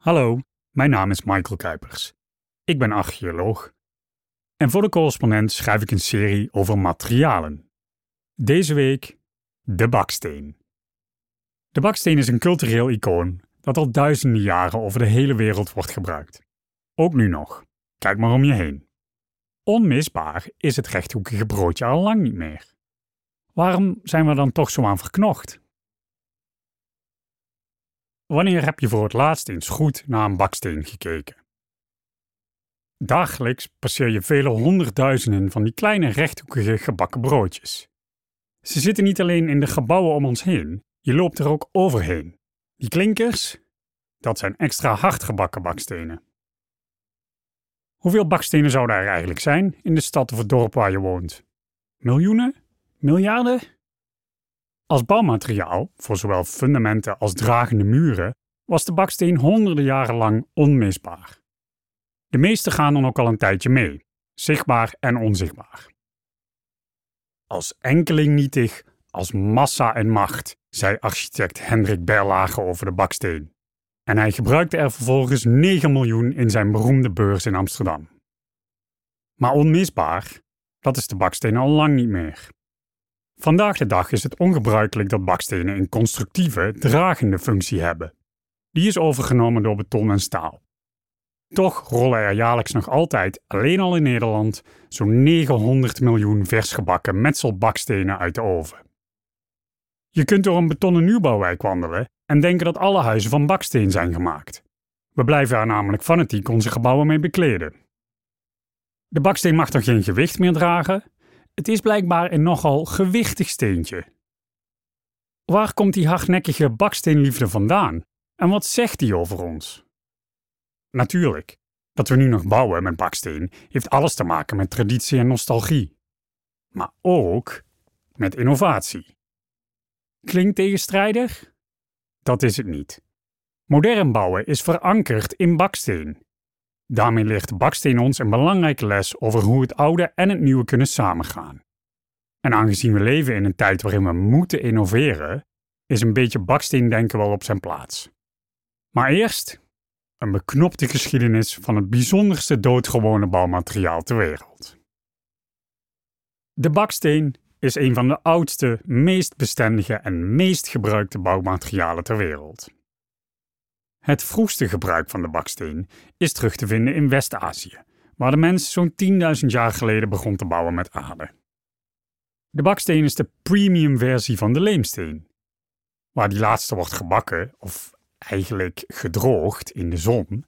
Hallo, mijn naam is Michael Kuipers. Ik ben archeoloog. En voor de correspondent schrijf ik een serie over materialen. Deze week de baksteen. De baksteen is een cultureel icoon dat al duizenden jaren over de hele wereld wordt gebruikt. Ook nu nog. Kijk maar om je heen. Onmisbaar is het rechthoekige broodje al lang niet meer. Waarom zijn we dan toch zo aan verknocht? Wanneer heb je voor het laatst eens goed naar een baksteen gekeken? Dagelijks passeer je vele honderdduizenden van die kleine rechthoekige gebakken broodjes. Ze zitten niet alleen in de gebouwen om ons heen, je loopt er ook overheen. Die klinkers, dat zijn extra hard gebakken bakstenen. Hoeveel bakstenen zouden er eigenlijk zijn in de stad of het dorp waar je woont? Miljoenen? Miljarden? Als bouwmateriaal, voor zowel fundamenten als dragende muren, was de baksteen honderden jaren lang onmisbaar. De meeste gaan dan ook al een tijdje mee, zichtbaar en onzichtbaar. Als enkeling nietig, als massa en macht, zei architect Hendrik Berlage over de baksteen. En hij gebruikte er vervolgens 9 miljoen in zijn beroemde beurs in Amsterdam. Maar onmisbaar, dat is de baksteen al lang niet meer. Vandaag de dag is het ongebruikelijk dat bakstenen een constructieve, dragende functie hebben. Die is overgenomen door beton en staal. Toch rollen er jaarlijks nog altijd, alleen al in Nederland, zo'n 900 miljoen versgebakken metselbakstenen uit de oven. Je kunt door een betonnen nieuwbouwwijk wandelen en denken dat alle huizen van baksteen zijn gemaakt. We blijven er namelijk fanatiek onze gebouwen mee bekleden. De baksteen mag dan geen gewicht meer dragen, het is blijkbaar een nogal gewichtig steentje. Waar komt die hardnekkige baksteenliefde vandaan en wat zegt die over ons? Natuurlijk, dat we nu nog bouwen met baksteen heeft alles te maken met traditie en nostalgie. Maar ook met innovatie. Klinkt tegenstrijdig? Dat is het niet. Modern bouwen is verankerd in baksteen. Daarmee leert baksteen ons een belangrijke les over hoe het oude en het nieuwe kunnen samengaan. En aangezien we leven in een tijd waarin we moeten innoveren, is een beetje baksteendenken wel op zijn plaats. Maar eerst een beknopte geschiedenis van het bijzonderste doodgewone bouwmateriaal ter wereld. De baksteen is een van de oudste, meest bestendige en meest gebruikte bouwmaterialen ter wereld. Het vroegste gebruik van de baksteen is terug te vinden in West-Azië, waar de mens zo'n 10.000 jaar geleden begon te bouwen met aarde. De baksteen is de premium versie van de leemsteen. Waar die laatste wordt gebakken, of eigenlijk gedroogd in de zon,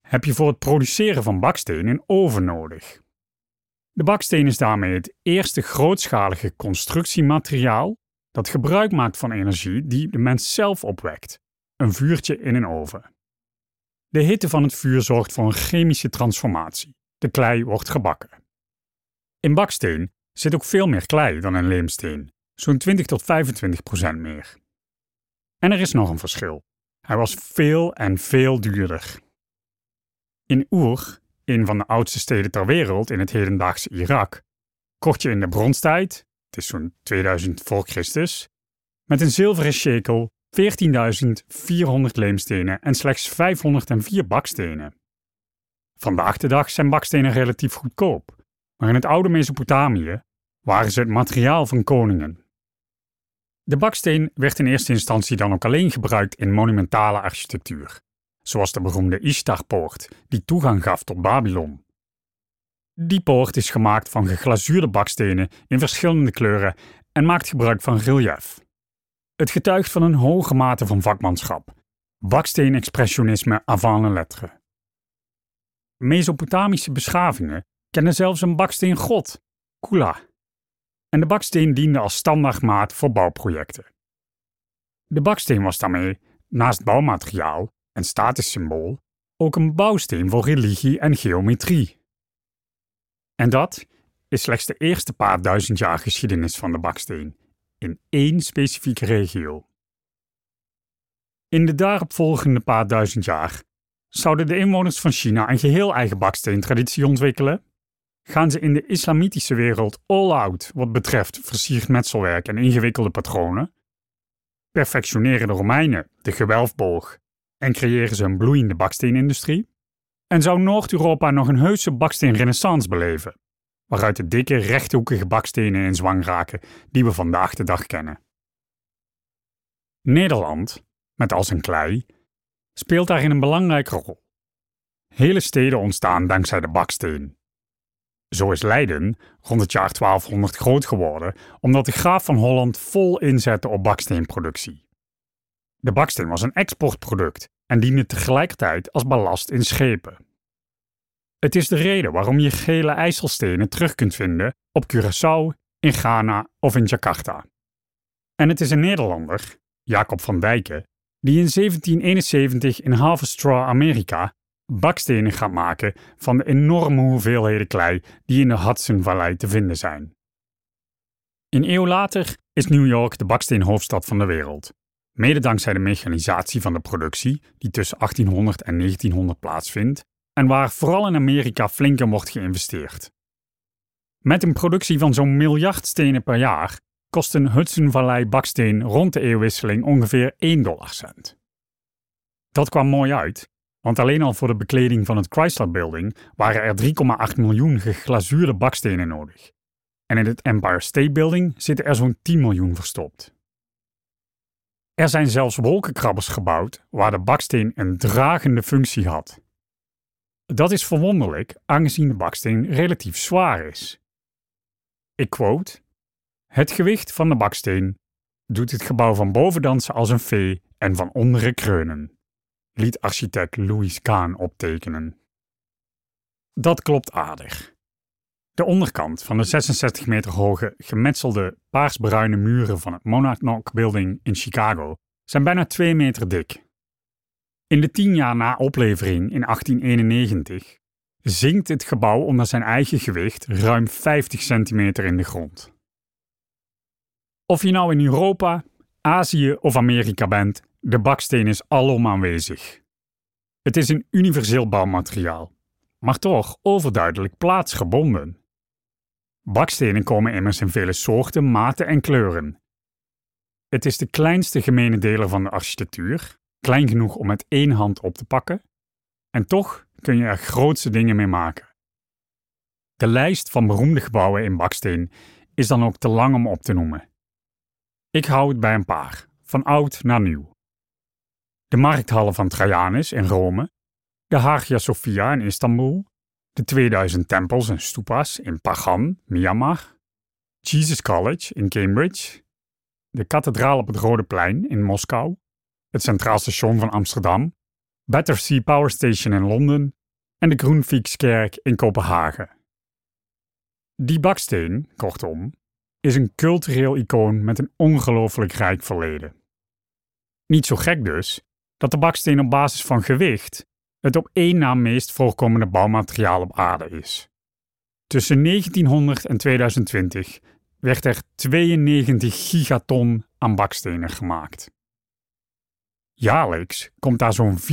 heb je voor het produceren van baksteen een oven nodig. De baksteen is daarmee het eerste grootschalige constructiemateriaal dat gebruik maakt van energie die de mens zelf opwekt een vuurtje in een oven. De hitte van het vuur zorgt voor een chemische transformatie. De klei wordt gebakken. In baksteen zit ook veel meer klei dan in leemsteen, zo'n 20 tot 25 procent meer. En er is nog een verschil. Hij was veel en veel duurder. In Ur, een van de oudste steden ter wereld in het hedendaagse Irak, kocht je in de bronstijd, het is zo'n 2000 voor Christus, met een zilveren shekel 14.400 leemstenen en slechts 504 bakstenen. Vandaag de dag zijn bakstenen relatief goedkoop, maar in het oude Mesopotamië waren ze het materiaal van koningen. De baksteen werd in eerste instantie dan ook alleen gebruikt in monumentale architectuur, zoals de beroemde Ishtar-poort, die toegang gaf tot Babylon. Die poort is gemaakt van geglazuurde bakstenen in verschillende kleuren en maakt gebruik van relief. Het getuigt van een hoge mate van vakmanschap. Baksteen-expressionisme avant la lettre. Mesopotamische beschavingen kennen zelfs een baksteengod, Kula. En de baksteen diende als standaardmaat voor bouwprojecten. De baksteen was daarmee, naast bouwmateriaal en statussymbool, ook een bouwsteen voor religie en geometrie. En dat is slechts de eerste paar duizend jaar geschiedenis van de baksteen in één specifieke regio. In de daaropvolgende paar duizend jaar zouden de inwoners van China een geheel eigen baksteentraditie ontwikkelen. Gaan ze in de islamitische wereld all-out wat betreft versierd metselwerk en ingewikkelde patronen? Perfectioneren de Romeinen de gewelfboog en creëren ze een bloeiende baksteenindustrie. En zou Noord-Europa nog een heuse baksteenrenaissance beleven, waaruit de dikke rechthoekige bakstenen in zwang raken die we vandaag de dag kennen. Nederland, met al zijn klei, speelt daarin een belangrijke rol. Hele steden ontstaan dankzij de baksteen. Zo is Leiden rond het jaar 1200 groot geworden, omdat de graaf van Holland vol inzette op baksteenproductie. De baksteen was een exportproduct en diende tegelijkertijd als ballast in schepen. Het is de reden waarom je gele ijzelstenen terug kunt vinden op Curaçao, in Ghana of in Jakarta. En het is een Nederlander, Jacob van Dijken, die in 1771 in Haverstraw, Amerika, bakstenen gaat maken van de enorme hoeveelheden klei die in de Hudsonvallei te vinden zijn. Een eeuw later is New York de baksteenhoofdstad van de wereld, mede dankzij de mechanisatie van de productie die tussen 1800 en 1900 plaatsvindt en waar vooral in Amerika flink in wordt geïnvesteerd. Met een productie van zo'n miljard stenen per jaar kost een Hudson Valley baksteen rond de eeuwwisseling ongeveer 1 dollarcent. Dat kwam mooi uit, want alleen al voor de bekleding van het Chrysler Building waren er 3,8 miljoen geglazuurde bakstenen nodig. En in het Empire State Building zitten er zo'n 10 miljoen verstopt. Er zijn zelfs wolkenkrabbers gebouwd waar de baksteen een dragende functie had. Dat is verwonderlijk, aangezien de baksteen relatief zwaar is. Ik quote: Het gewicht van de baksteen doet het gebouw van boven dansen als een vee en van onderen kreunen, liet architect Louis Kahn optekenen. Dat klopt aardig. De onderkant van de 66 meter hoge gemetselde paarsbruine muren van het Monadnock Building in Chicago zijn bijna 2 meter dik. In de tien jaar na oplevering in 1891 zinkt het gebouw onder zijn eigen gewicht ruim 50 centimeter in de grond. Of je nou in Europa, Azië of Amerika bent, de baksteen is alom aanwezig. Het is een universeel bouwmateriaal, maar toch overduidelijk plaatsgebonden. Bakstenen komen immers in vele soorten, maten en kleuren. Het is de kleinste gemene deler van de architectuur klein genoeg om met één hand op te pakken, en toch kun je er grootste dingen mee maken. De lijst van beroemde gebouwen in baksteen is dan ook te lang om op te noemen. Ik hou het bij een paar, van oud naar nieuw. De markthallen van Trajanus in Rome, de Hagia Sophia in Istanbul, de 2000 tempels en stupas in Pagan, Myanmar, Jesus College in Cambridge, de kathedraal op het Rode Plein in Moskou, het Centraal Station van Amsterdam, Battersea Power Station in Londen en de Groenvikskerk in Kopenhagen. Die baksteen, kortom, is een cultureel icoon met een ongelooflijk rijk verleden. Niet zo gek dus dat de baksteen op basis van gewicht het op één na meest voorkomende bouwmateriaal op aarde is. Tussen 1900 en 2020 werd er 92 gigaton aan bakstenen gemaakt. Jaarlijks komt daar zo'n 4,5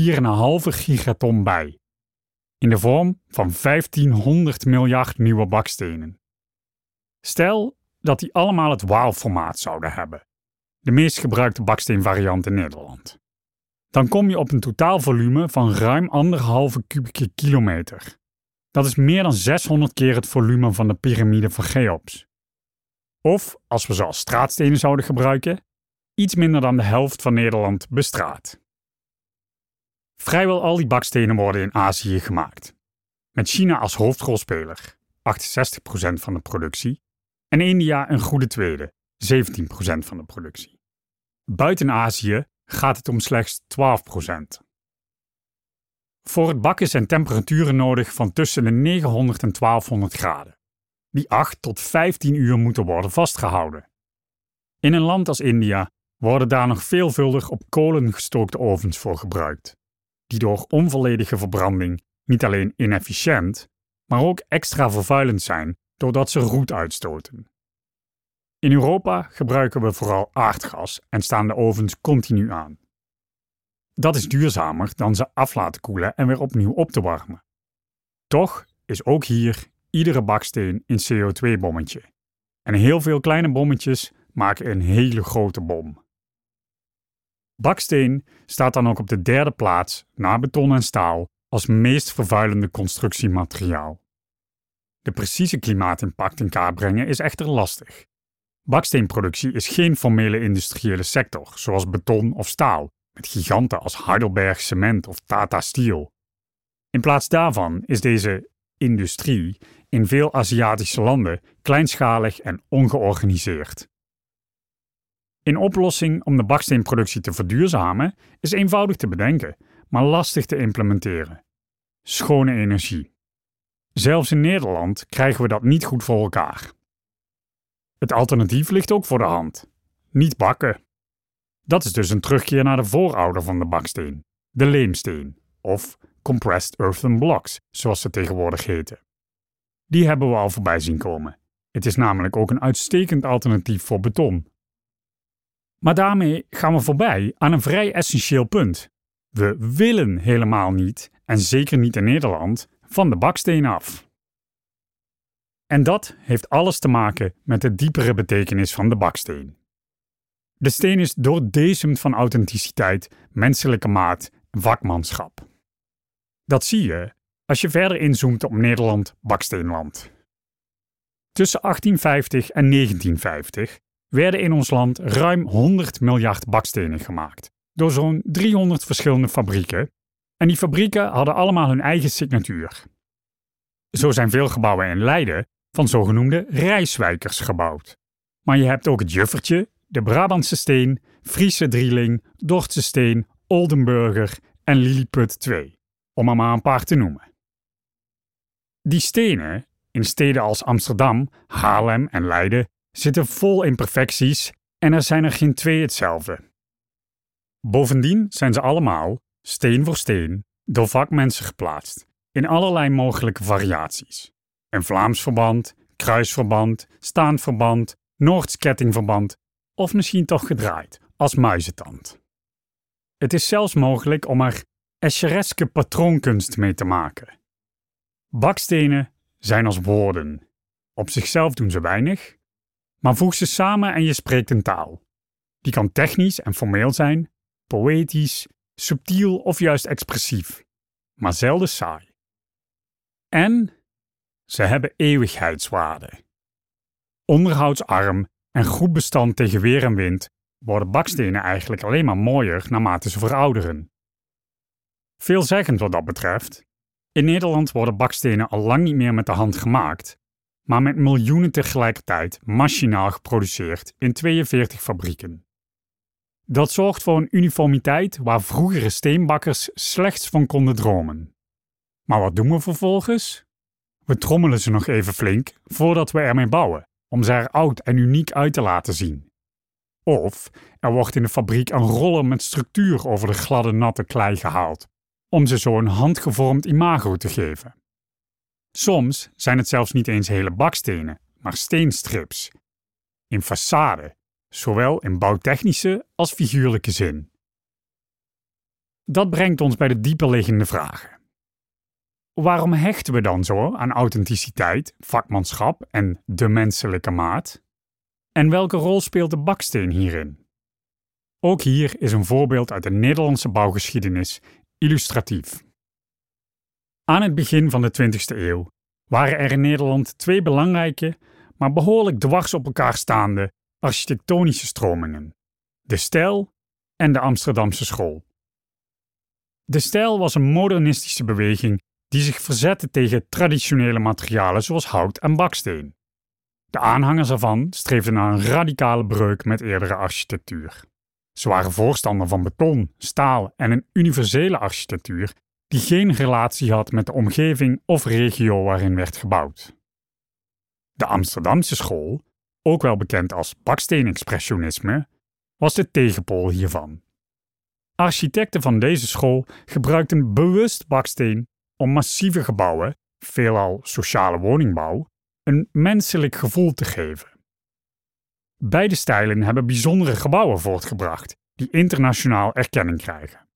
gigaton bij, in de vorm van 1500 miljard nieuwe bakstenen. Stel dat die allemaal het WOW-formaat zouden hebben, de meest gebruikte baksteenvariant in Nederland. Dan kom je op een totaalvolume van ruim anderhalve kubieke kilometer. Dat is meer dan 600 keer het volume van de piramide van Cheops. Of, als we ze als straatstenen zouden gebruiken, iets minder dan de helft van Nederland bestraat. Vrijwel al die bakstenen worden in Azië gemaakt, met China als hoofdrolspeler, 68% van de productie, en India een goede tweede, 17% van de productie. Buiten Azië gaat het om slechts 12%. Voor het bakken zijn temperaturen nodig van tussen de 900 en 1200 graden, die 8 tot 15 uur moeten worden vastgehouden. In een land als India worden daar nog veelvuldig op kolen gestookte ovens voor gebruikt, die door onvolledige verbranding niet alleen inefficiënt, maar ook extra vervuilend zijn doordat ze roet uitstoten. In Europa gebruiken we vooral aardgas en staan de ovens continu aan. Dat is duurzamer dan ze af laten koelen en weer opnieuw op te warmen. Toch is ook hier iedere baksteen een CO2-bommetje. En heel veel kleine bommetjes maken een hele grote bom. Baksteen staat dan ook op de derde plaats na beton en staal als meest vervuilende constructiemateriaal. De precieze klimaatimpact in kaart brengen is echter lastig. Baksteenproductie is geen formele industriële sector, zoals beton of staal, met giganten als Heidelberg Cement of Tata Steel. In plaats daarvan is deze industrie in veel Aziatische landen kleinschalig en ongeorganiseerd. Een oplossing om de baksteenproductie te verduurzamen is eenvoudig te bedenken, maar lastig te implementeren: schone energie. Zelfs in Nederland krijgen we dat niet goed voor elkaar. Het alternatief ligt ook voor de hand: niet bakken. Dat is dus een terugkeer naar de voorouder van de baksteen, de leemsteen, of compressed earthen blocks, zoals ze tegenwoordig heten. Die hebben we al voorbij zien komen. Het is namelijk ook een uitstekend alternatief voor beton. Maar daarmee gaan we voorbij aan een vrij essentieel punt. We willen helemaal niet, en zeker niet in Nederland, van de baksteen af. En dat heeft alles te maken met de diepere betekenis van de baksteen. De steen is doordezemd van authenticiteit, menselijke maat vakmanschap. Dat zie je als je verder inzoomt op Nederland baksteenland. Tussen 1850 en 1950 werden in ons land ruim 100 miljard bakstenen gemaakt door zo'n 300 verschillende fabrieken en die fabrieken hadden allemaal hun eigen signatuur. Zo zijn veel gebouwen in Leiden van zogenoemde reiswijkers gebouwd. Maar je hebt ook het Juffertje, de Brabantse Steen, Friese Drieling, Dordtse Steen, Oldenburger en Lilliput 2, om er maar een paar te noemen. Die stenen, in steden als Amsterdam, Haarlem en Leiden, zitten vol imperfecties en er zijn er geen twee hetzelfde. Bovendien zijn ze allemaal, steen voor steen, door vakmensen geplaatst, in allerlei mogelijke variaties. Een Vlaams verband, kruisverband, staand verband, of misschien toch gedraaid, als muizentand. Het is zelfs mogelijk om er eschereske patroonkunst mee te maken. Bakstenen zijn als woorden. Op zichzelf doen ze weinig, maar voeg ze samen en je spreekt een taal. Die kan technisch en formeel zijn, poëtisch, subtiel of juist expressief, maar zelden saai. En ze hebben eeuwigheidswaarde. Onderhoudsarm en goed bestand tegen weer en wind worden bakstenen eigenlijk alleen maar mooier naarmate ze verouderen. Veelzeggend wat dat betreft. In Nederland worden bakstenen al lang niet meer met de hand gemaakt, maar met miljoenen tegelijkertijd machinaal geproduceerd in 42 fabrieken. Dat zorgt voor een uniformiteit waar vroegere steenbakkers slechts van konden dromen. Maar wat doen we vervolgens? We trommelen ze nog even flink voordat we ermee bouwen, om ze er oud en uniek uit te laten zien. Of er wordt in de fabriek een roller met structuur over de gladde natte klei gehaald, om ze zo een handgevormd imago te geven. Soms zijn het zelfs niet eens hele bakstenen, maar steenstrips. In façade, zowel in bouwtechnische als figuurlijke zin. Dat brengt ons bij de dieperliggende vragen. Waarom hechten we dan zo aan authenticiteit, vakmanschap en de menselijke maat? En welke rol speelt de baksteen hierin? Ook hier is een voorbeeld uit de Nederlandse bouwgeschiedenis illustratief. Aan het begin van de 20e eeuw waren er in Nederland twee belangrijke, maar behoorlijk dwars op elkaar staande architectonische stromingen: de stijl en de Amsterdamse school. De stijl was een modernistische beweging die zich verzette tegen traditionele materialen zoals hout en baksteen. De aanhangers ervan streefden naar een radicale breuk met eerdere architectuur. Ze waren voorstander van beton, staal en een universele architectuur die geen relatie had met de omgeving of regio waarin werd gebouwd. De Amsterdamse school, ook wel bekend als baksteenexpressionisme, was de tegenpool hiervan. Architecten van deze school gebruikten bewust baksteen om massieve gebouwen, veelal sociale woningbouw, een menselijk gevoel te geven. Beide stijlen hebben bijzondere gebouwen voortgebracht die internationaal erkenning krijgen.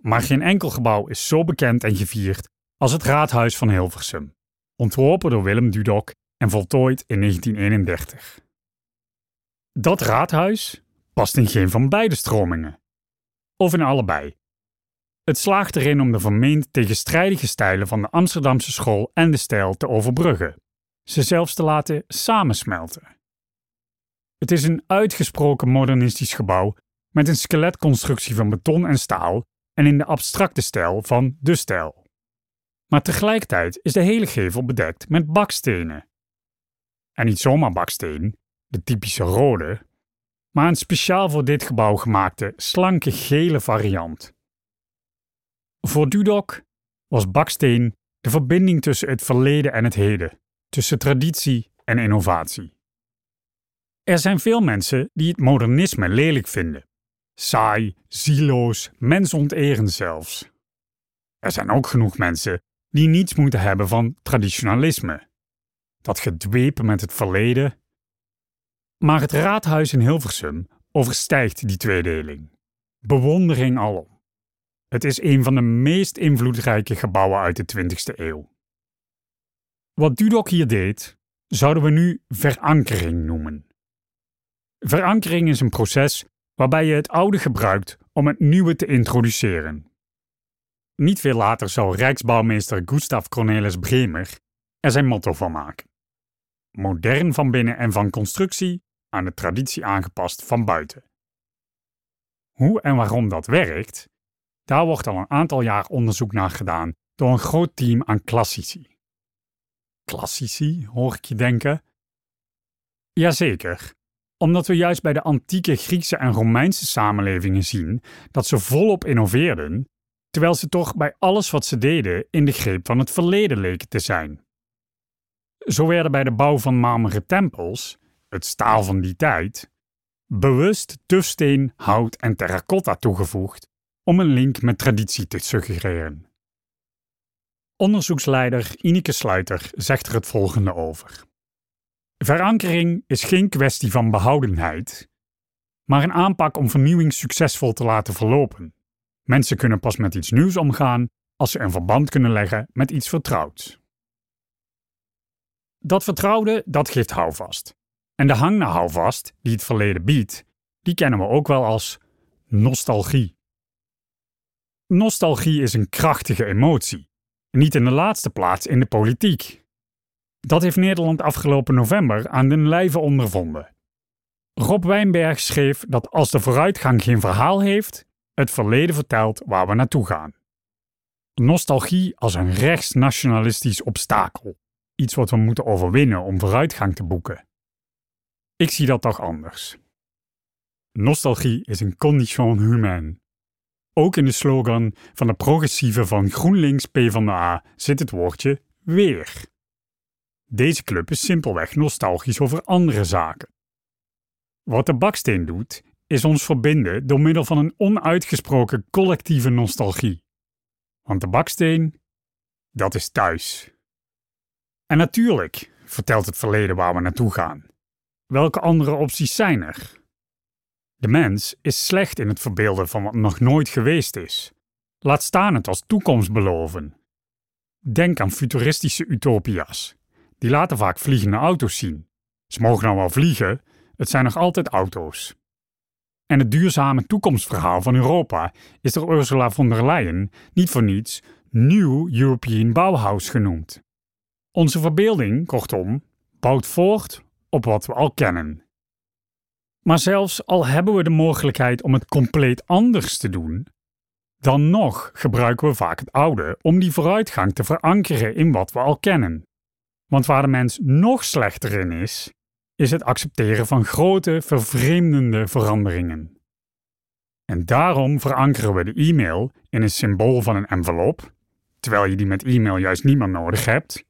Maar geen enkel gebouw is zo bekend en gevierd als het Raadhuis van Hilversum, ontworpen door Willem Dudok en voltooid in 1931. Dat raadhuis past in geen van beide stromingen. of in allebei. Het slaagt erin om de vermeend tegenstrijdige stijlen van de Amsterdamse school en de stijl te overbruggen, ze zelfs te laten samensmelten. Het is een uitgesproken modernistisch gebouw met een skeletconstructie van beton en staal en in de abstracte stijl van de stijl. Maar tegelijkertijd is de hele gevel bedekt met bakstenen. En niet zomaar baksteen, de typische rode, maar een speciaal voor dit gebouw gemaakte slanke gele variant. Voor Dudok was baksteen de verbinding tussen het verleden en het heden, tussen traditie en innovatie. Er zijn veel mensen die het modernisme lelijk vinden. Saai, zieloos, mensonterend zelfs. Er zijn ook genoeg mensen die niets moeten hebben van traditionalisme. Dat gedwepen met het verleden. Maar het raadhuis in Hilversum overstijgt die tweedeling. Bewondering alom. Het is een van de meest invloedrijke gebouwen uit de 20e eeuw. Wat Dudok hier deed, zouden we nu verankering noemen. Verankering is een proces waarbij je het oude gebruikt om het nieuwe te introduceren. Niet veel later zou Rijksbouwmeester Gustav Cornelis Bremer er zijn motto van maken. Modern van binnen en van constructie, aan de traditie aangepast van buiten. Hoe en waarom dat werkt, daar wordt al een aantal jaar onderzoek naar gedaan door een groot team aan klassici. Klassici, hoor ik je denken? Jazeker, omdat we juist bij de antieke Griekse en Romeinse samenlevingen zien dat ze volop innoveerden, terwijl ze toch bij alles wat ze deden in de greep van het verleden leken te zijn. Zo werden bij de bouw van marmeren tempels, het staal van die tijd, bewust tufsteen, hout en terracotta toegevoegd om een link met traditie te suggereren. Onderzoeksleider Ineke Sluiter zegt er het volgende over. Verankering is geen kwestie van behoudenheid, maar een aanpak om vernieuwing succesvol te laten verlopen. Mensen kunnen pas met iets nieuws omgaan als ze een verband kunnen leggen met iets vertrouwds. Dat vertrouwde, dat geeft houvast. En de hang naar houvast, die het verleden biedt, die kennen we ook wel als nostalgie. Nostalgie is een krachtige emotie, niet in de laatste plaats in de politiek. Dat heeft Nederland afgelopen november aan den lijve ondervonden. Rob Wijnberg schreef dat als de vooruitgang geen verhaal heeft, het verleden vertelt waar we naartoe gaan. Nostalgie als een rechtsnationalistisch obstakel, iets wat we moeten overwinnen om vooruitgang te boeken. Ik zie dat toch anders. Nostalgie is een condition humaine. Ook in de slogan van de progressieve van GroenLinks PvdA zit het woordje weer. Deze club is simpelweg nostalgisch over andere zaken. Wat de baksteen doet, is ons verbinden door middel van een onuitgesproken collectieve nostalgie. Want de baksteen, dat is thuis. En natuurlijk vertelt het verleden waar we naartoe gaan. Welke andere opties zijn er? De mens is slecht in het verbeelden van wat nog nooit geweest is. Laat staan het als toekomst beloven. Denk aan futuristische utopia's die laten vaak vliegende auto's zien. Ze mogen nou wel vliegen, het zijn nog altijd auto's. En het duurzame toekomstverhaal van Europa is door Ursula von der Leyen niet voor niets New European Bauhaus genoemd. Onze verbeelding, kortom, bouwt voort op wat we al kennen. Maar zelfs al hebben we de mogelijkheid om het compleet anders te doen, dan nog gebruiken we vaak het oude om die vooruitgang te verankeren in wat we al kennen. Want waar de mens nog slechter in is, is het accepteren van grote, vervreemdende veranderingen. En daarom verankeren we de e-mail in een symbool van een envelop, terwijl je die met e-mail juist niet meer nodig hebt.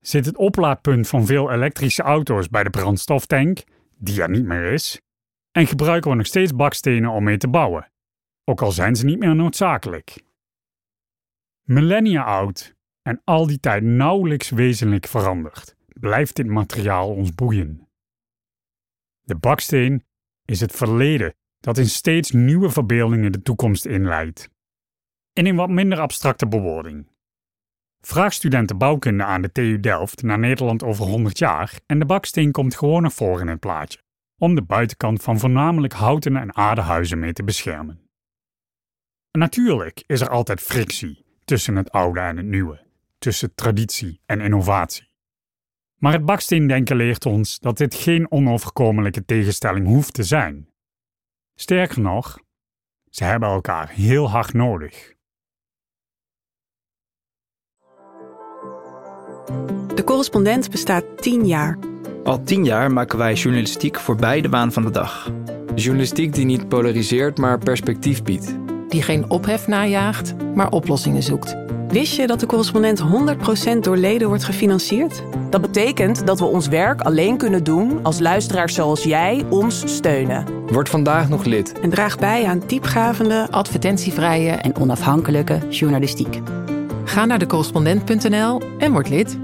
Zit het oplaadpunt van veel elektrische auto's bij de brandstoftank, die er niet meer is, en gebruiken we nog steeds bakstenen om mee te bouwen, ook al zijn ze niet meer noodzakelijk. Millennia oud en al die tijd nauwelijks wezenlijk veranderd, blijft dit materiaal ons boeien. De baksteen is het verleden dat in steeds nieuwe verbeeldingen de toekomst inleidt. In een wat minder abstracte bewoording. Vraag studenten bouwkunde aan de TU Delft naar Nederland over 100 jaar en de baksteen komt gewoon nog voor in het plaatje, om de buitenkant van voornamelijk houten en aardehuizen mee te beschermen. Natuurlijk is er altijd frictie tussen het oude en het nieuwe, tussen traditie en innovatie. Maar het baksteendenken leert ons dat dit geen onoverkomelijke tegenstelling hoeft te zijn. Sterker nog, ze hebben elkaar heel hard nodig. De correspondent bestaat 10 jaar. Al tien jaar maken wij journalistiek voorbij de waan van de dag. Journalistiek die niet polariseert, maar perspectief biedt. Die geen ophef najaagt, maar oplossingen zoekt. Wist je dat de correspondent 100% door leden wordt gefinancierd? Dat betekent dat we ons werk alleen kunnen doen als luisteraars zoals jij ons steunen. Word vandaag nog lid. En draag bij aan diepgravende, Advertentievrije en onafhankelijke journalistiek. Ga naar decorrespondent.nl en word lid.